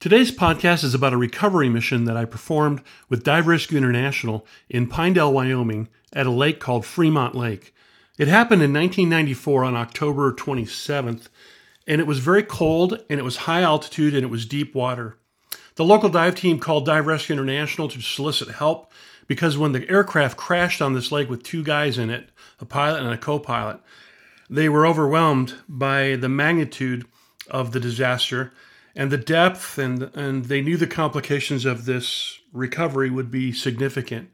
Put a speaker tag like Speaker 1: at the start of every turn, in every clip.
Speaker 1: Today's podcast is about a recovery mission that I performed with Dive Rescue International in Pinedale, Wyoming, at a lake called Fremont Lake. It happened in 1994 on October 27th, and it was very cold, and it was high altitude, and it was deep water. The local dive team called Dive Rescue International to solicit help because when the aircraft crashed on this lake with two guys in it, a pilot and a co pilot, they were overwhelmed by the magnitude of the disaster and the depth, and, and they knew the complications of this recovery would be significant.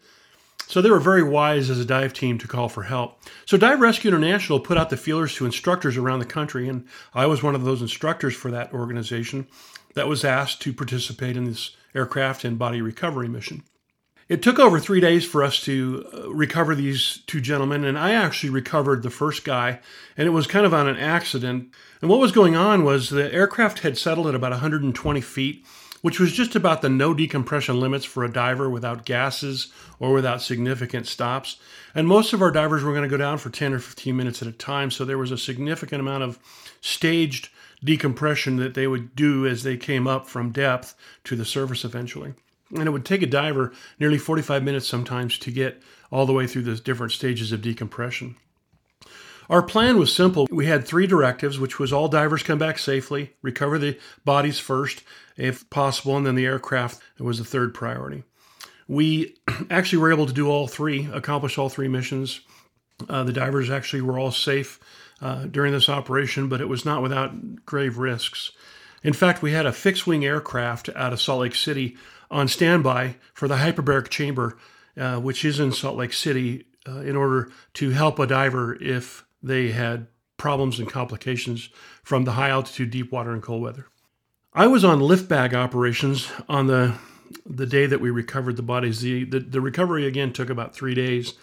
Speaker 1: So they were very wise as a dive team to call for help. So Dive Rescue International put out the feelers to instructors around the country, and I was one of those instructors for that organization that was asked to participate in this aircraft and body recovery mission. It took over three days for us to uh, recover these two gentlemen, and I actually recovered the first guy, and it was kind of on an accident. And what was going on was the aircraft had settled at about 120 feet, which was just about the no decompression limits for a diver without gases or without significant stops. And most of our divers were going to go down for 10 or 15 minutes at a time, so there was a significant amount of staged decompression that they would do as they came up from depth to the surface eventually. And it would take a diver nearly 45 minutes sometimes to get all the way through the different stages of decompression. Our plan was simple. We had three directives, which was all divers come back safely, recover the bodies first, if possible, and then the aircraft was the third priority. We actually were able to do all three, accomplish all three missions. Uh, the divers actually were all safe uh, during this operation, but it was not without grave risks. In fact, we had a fixed wing aircraft out of Salt Lake City on standby for the hyperbaric chamber, uh, which is in Salt Lake City, uh, in order to help a diver if they had problems and complications from the high altitude, deep water, and cold weather. I was on lift bag operations on the the day that we recovered the bodies. The, the, the recovery again took about three days.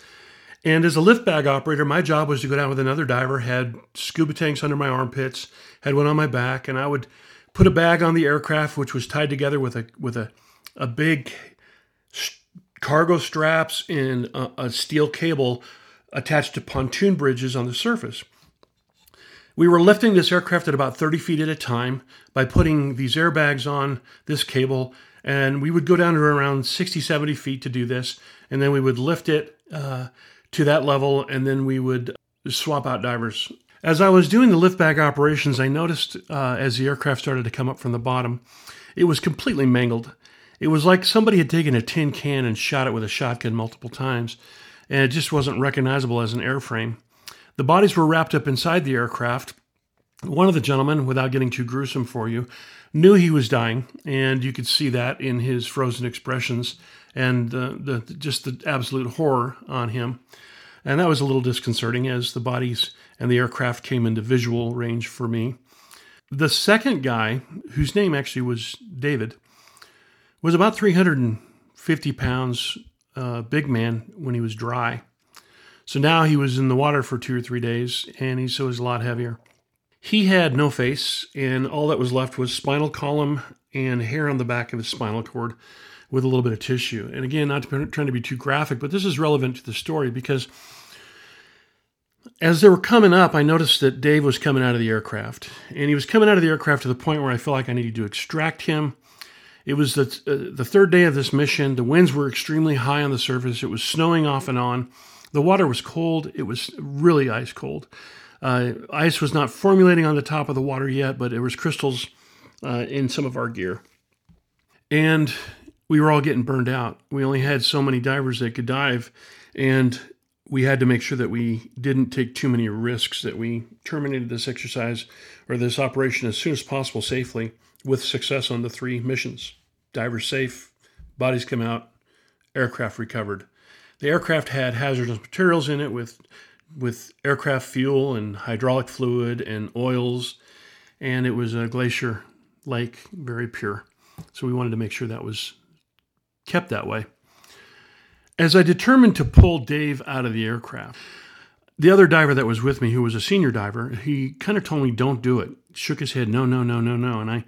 Speaker 1: And as a lift bag operator, my job was to go down with another diver, had scuba tanks under my armpits, had one on my back, and I would put a bag on the aircraft, which was tied together with a with a a big cargo straps and a, a steel cable attached to pontoon bridges on the surface. We were lifting this aircraft at about 30 feet at a time by putting these airbags on this cable, and we would go down to around 60, 70 feet to do this, and then we would lift it uh, to that level, and then we would swap out divers. As I was doing the lift bag operations, I noticed uh, as the aircraft started to come up from the bottom, it was completely mangled. It was like somebody had taken a tin can and shot it with a shotgun multiple times, and it just wasn't recognizable as an airframe. The bodies were wrapped up inside the aircraft. One of the gentlemen, without getting too gruesome for you, knew he was dying, and you could see that in his frozen expressions and the, the just the absolute horror on him. And that was a little disconcerting as the bodies and the aircraft came into visual range for me. The second guy, whose name actually was David, was about 350 pounds, uh, big man when he was dry. So now he was in the water for two or three days, and he so was a lot heavier. He had no face, and all that was left was spinal column and hair on the back of his spinal cord with a little bit of tissue. And again, not to, trying to be too graphic, but this is relevant to the story because as they were coming up, I noticed that Dave was coming out of the aircraft, and he was coming out of the aircraft to the point where I felt like I needed to extract him it was the, uh, the third day of this mission. The winds were extremely high on the surface. It was snowing off and on. The water was cold. It was really ice cold. Uh, ice was not formulating on the top of the water yet, but there was crystals uh, in some of our gear. And we were all getting burned out. We only had so many divers that could dive, and we had to make sure that we didn't take too many risks, that we terminated this exercise or this operation as soon as possible safely with success on the three missions. Divers safe, bodies come out, aircraft recovered. The aircraft had hazardous materials in it with with aircraft fuel and hydraulic fluid and oils, and it was a glacier lake, very pure. So we wanted to make sure that was kept that way. As I determined to pull Dave out of the aircraft, the other diver that was with me, who was a senior diver, he kind of told me, "Don't do it." Shook his head, "No, no, no, no, no." And I,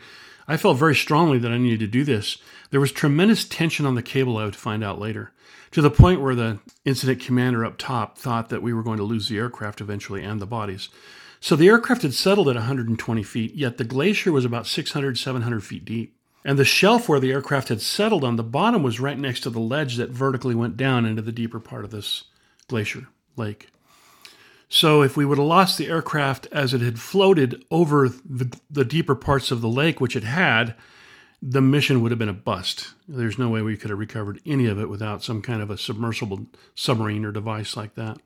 Speaker 1: I felt very strongly that I needed to do this. There was tremendous tension on the cable. I would find out later, to the point where the incident commander up top thought that we were going to lose the aircraft eventually and the bodies. So the aircraft had settled at 120 feet, yet the glacier was about 600, 700 feet deep. And the shelf where the aircraft had settled on the bottom was right next to the ledge that vertically went down into the deeper part of this glacier lake. So, if we would have lost the aircraft as it had floated over the, the, deeper parts of the lake, which it had, the mission would have been a bust. There's no way we could have recovered any of it without some kind of a submersible submarine or device like that.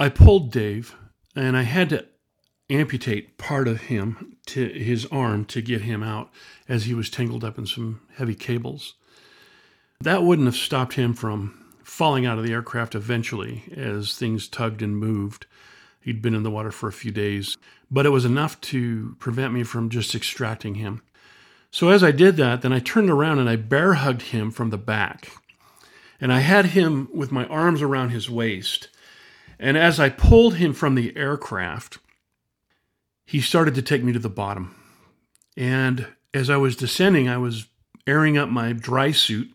Speaker 1: I pulled Dave, and I had to amputate part of him to his arm to get him out as he was tangled up in some heavy cables. That wouldn't have stopped him from falling out of the aircraft eventually as things tugged and moved. He'd been in the water for a few days, but it was enough to prevent me from just extracting him. So as I did that, then I turned around and I bear hugged him from the back. And I had him with my arms around his waist. And as I pulled him from the aircraft, he started to take me to the bottom. And as I was descending, I was airing up my dry suit,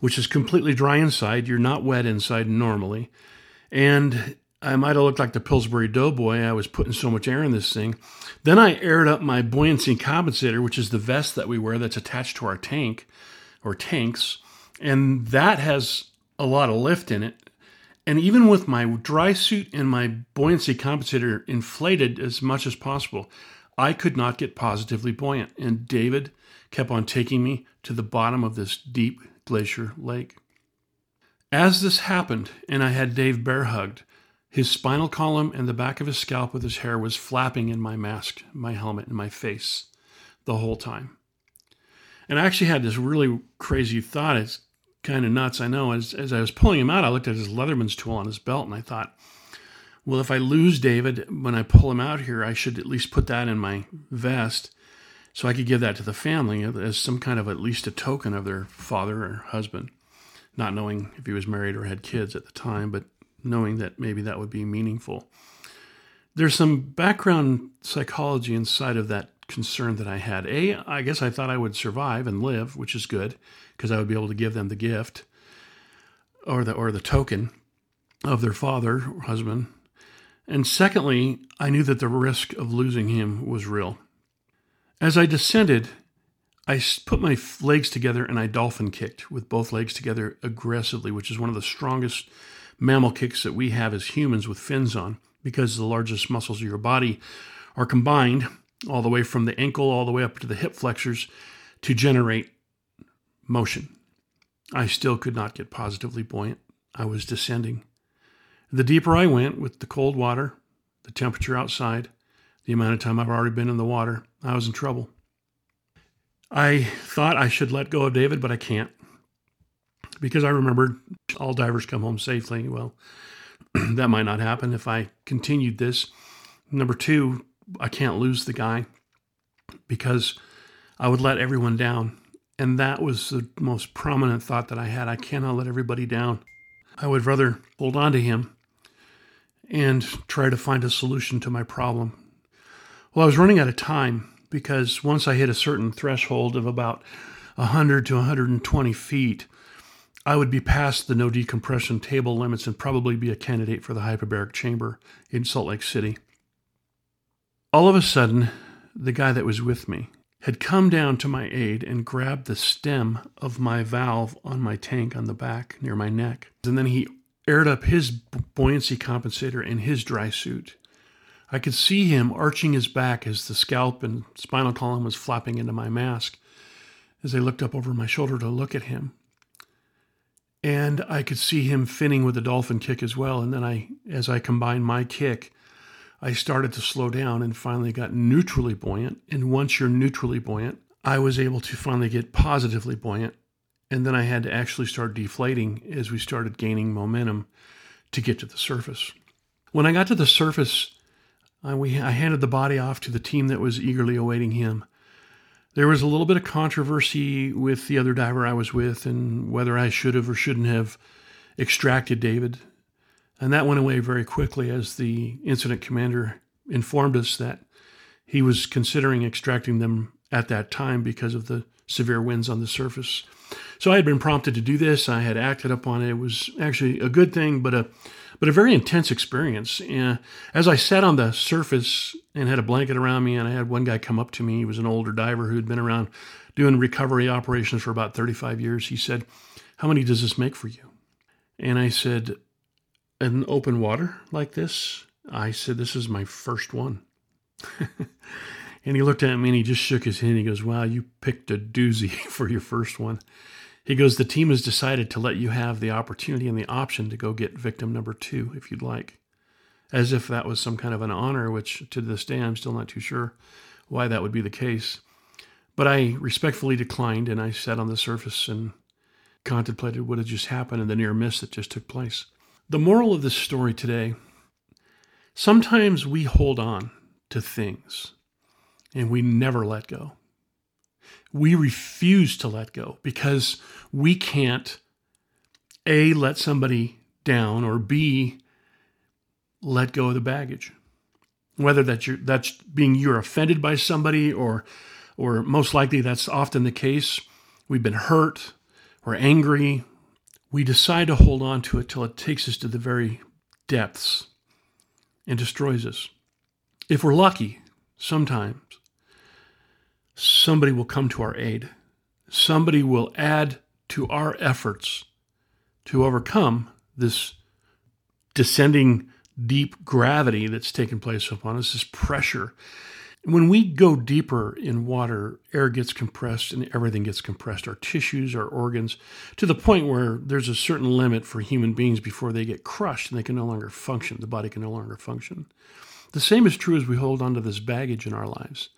Speaker 1: which is completely dry inside. You're not wet inside normally. And I might have looked like the Pillsbury Doughboy. I was putting so much air in this thing. Then I aired up my buoyancy compensator, which is the vest that we wear that's attached to our tank or tanks. And that has a lot of lift in it. And even with my dry suit and my buoyancy compensator inflated as much as possible, I could not get positively buoyant. And David kept on taking me to the bottom of this deep glacier lake. As this happened, and I had Dave bear hugged, his spinal column and the back of his scalp with his hair was flapping in my mask, my helmet, and my face the whole time. And I actually had this really crazy thought. It's kind of nuts, I know. As, as I was pulling him out, I looked at his Leatherman's tool on his belt and I thought, well, if I lose David when I pull him out here, I should at least put that in my vest so I could give that to the family as some kind of at least a token of their father or husband, not knowing if he was married or had kids at the time, but knowing that maybe that would be meaningful. There's some background psychology inside of that concern that I had. A, I guess I thought I would survive and live, which is good because I would be able to give them the gift or the or the token of their father or husband. And secondly, I knew that the risk of losing him was real. As I descended, I put my legs together and I dolphin kicked with both legs together aggressively, which is one of the strongest mammal kicks that we have as humans with fins on because the largest muscles of your body are combined all the way from the ankle all the way up to the hip flexors to generate motion. I still could not get positively buoyant. I was descending. The deeper I went with the cold water, the temperature outside, the amount of time I've already been in the water, I was in trouble. I thought I should let go of David, but I can't because I remembered all divers come home safely. Well, that might not happen if I continued this. Number two, I can't lose the guy because I would let everyone down. And that was the most prominent thought that I had. I cannot let everybody down. I would rather hold on to him and try to find a solution to my problem. Well, I was running out of time because once I hit a certain threshold of about 100 to 120 feet, I would be past the no decompression table limits and probably be a candidate for the hyperbaric chamber in Salt Lake City. All of a sudden, the guy that was with me had come down to my aid and grabbed the stem of my valve on my tank on the back near my neck. And then he aired up his buoyancy compensator in his dry suit. I could see him arching his back as the scalp and spinal column was flapping into my mask as I looked up over my shoulder to look at him. And I could see him finning with a dolphin kick as well. And then I, as I combined my kick I started to slow down and finally got neutrally buoyant. And once you're neutrally buoyant, I was able to finally get positively buoyant. And then I had to actually start deflating as we started gaining momentum to get to the surface. When I got to the surface, I, we, I handed the body off to the team that was eagerly awaiting him. There was a little bit of controversy with the other diver I was with and whether I should have or shouldn't have extracted David. And that went away very quickly as the incident commander informed us that he was considering extracting them at that time because of the severe winds on the surface. So I had been prompted to do this. I had acted upon it. It was actually a good thing, but a, but a very intense experience. And as I sat on the surface and had a blanket around me, and I had one guy come up to me, he was an older diver who had been around doing recovery operations for about 35 years. He said, How many does this make for you? And I said, In open water like this? I said, This is my first one. and he looked at me and he just shook his head. He goes, Wow, you picked a doozy for your first one. He goes, The team has decided to let you have the opportunity and the option to go get victim number two if you'd like. As if that was some kind of an honor, which to this day I'm still not too sure why that would be the case. But I respectfully declined and I sat on the surface and contemplated what had just happened and the near miss that just took place. The moral of this story today sometimes we hold on to things and we never let go we refuse to let go because we can't A, let somebody down, or B, let go of the baggage. Whether that's, your, that's being you're offended by somebody, or, or most likely that's often the case, we've been hurt or angry, we decide to hold on to it till it takes us to the very depths and destroys us. If we're lucky, sometimes somebody will come to our aid. Somebody will add to our efforts to overcome this descending deep gravity that's taken place upon us, this pressure. When we go deeper in water, air gets compressed and everything gets compressed our tissues, our organs, to the point where there's a certain limit for human beings before they get crushed and they can no longer function. The body can no longer function. The same is true as we hold on to this baggage in our lives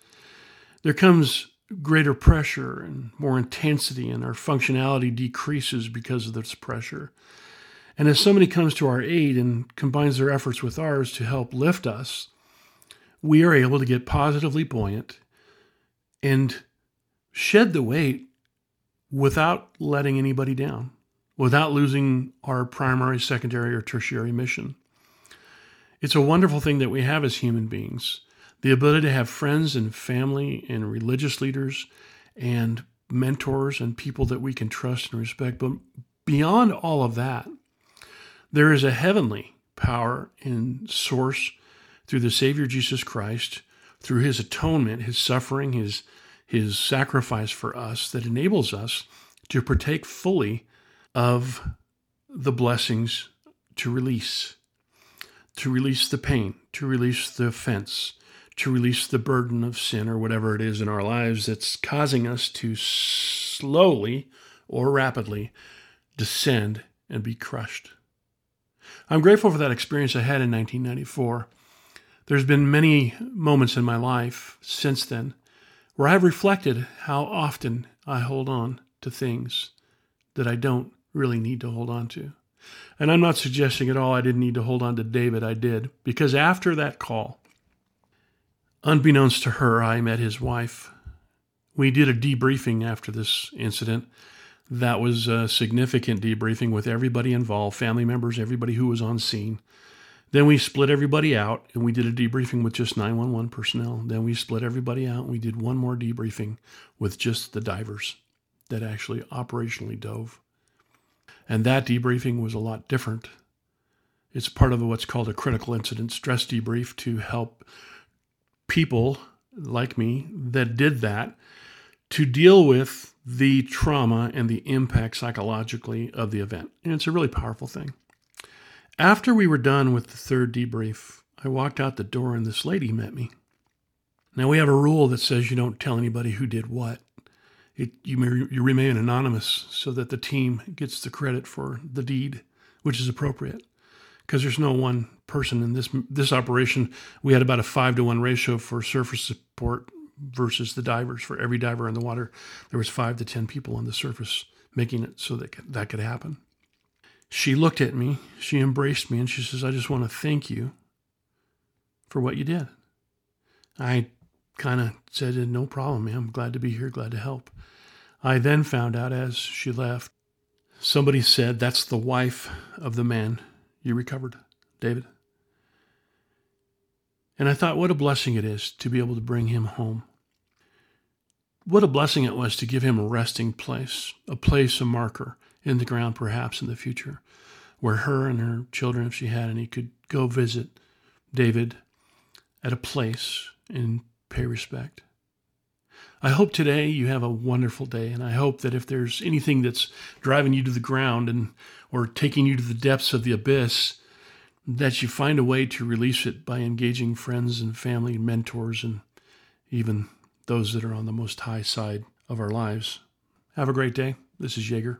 Speaker 1: there comes greater pressure and more intensity, and our functionality decreases because of this pressure. And as somebody comes to our aid and combines their efforts with ours to help lift us, we are able to get positively buoyant and shed the weight without letting anybody down, without losing our primary, secondary, or tertiary mission. It's a wonderful thing that we have as human beings the ability to have friends and family and religious leaders and mentors and people that we can trust and respect. But beyond all of that, there is a heavenly power and source through the Savior Jesus Christ, through his atonement, his suffering, his, his sacrifice for us that enables us to partake fully of the blessings to release, to release the pain, to release the offense, to release the burden of sin or whatever it is in our lives that's causing us to slowly or rapidly descend and be crushed. I'm grateful for that experience I had in 1994. There's been many moments in my life since then where I've reflected how often I hold on to things that I don't really need to hold on to. And I'm not suggesting at all I didn't need to hold on to David. I did. Because after that call, Unbeknownst to her, I met his wife. We did a debriefing after this incident. That was a significant debriefing with everybody involved, family members, everybody who was on scene. Then we split everybody out and we did a debriefing with just 911 personnel. Then we split everybody out and we did one more debriefing with just the divers that actually operationally dove. And that debriefing was a lot different. It's part of what's called a critical incident stress debrief to help people like me that did that to deal with the trauma and the impact psychologically of the event. And it's a really powerful thing. After we were done with the third debrief, I walked out the door and this lady met me. Now, we have a rule that says you don't tell anybody who did what. It, you, you remain anonymous so that the team gets the credit for the deed, which is appropriate because there's no one person in this this operation. We had about a five to one ratio for surface support versus the divers. For every diver in the water, there was five to ten people on the surface making it so that that could happen. She looked at me, she embraced me, and she says, "I just want to thank you for what you did." I kind of said, "No problem, man. I'm glad to be here. Glad to help." I then found out as she left, somebody said, "That's the wife of the man you recovered, David." And I thought, what a blessing it is to be able to bring him home. What a blessing it was to give him a resting place, a place, a marker in the ground, perhaps in the future, where her and her children, if she had any, could go visit David at a place and pay respect. I hope today you have a wonderful day, and I hope that if there's anything that's driving you to the ground and or taking you to the depths of the abyss, that you find a way to release it by engaging friends and family, and mentors, and even those that are on the most high side of our lives. Have a great day. This is Jaeger.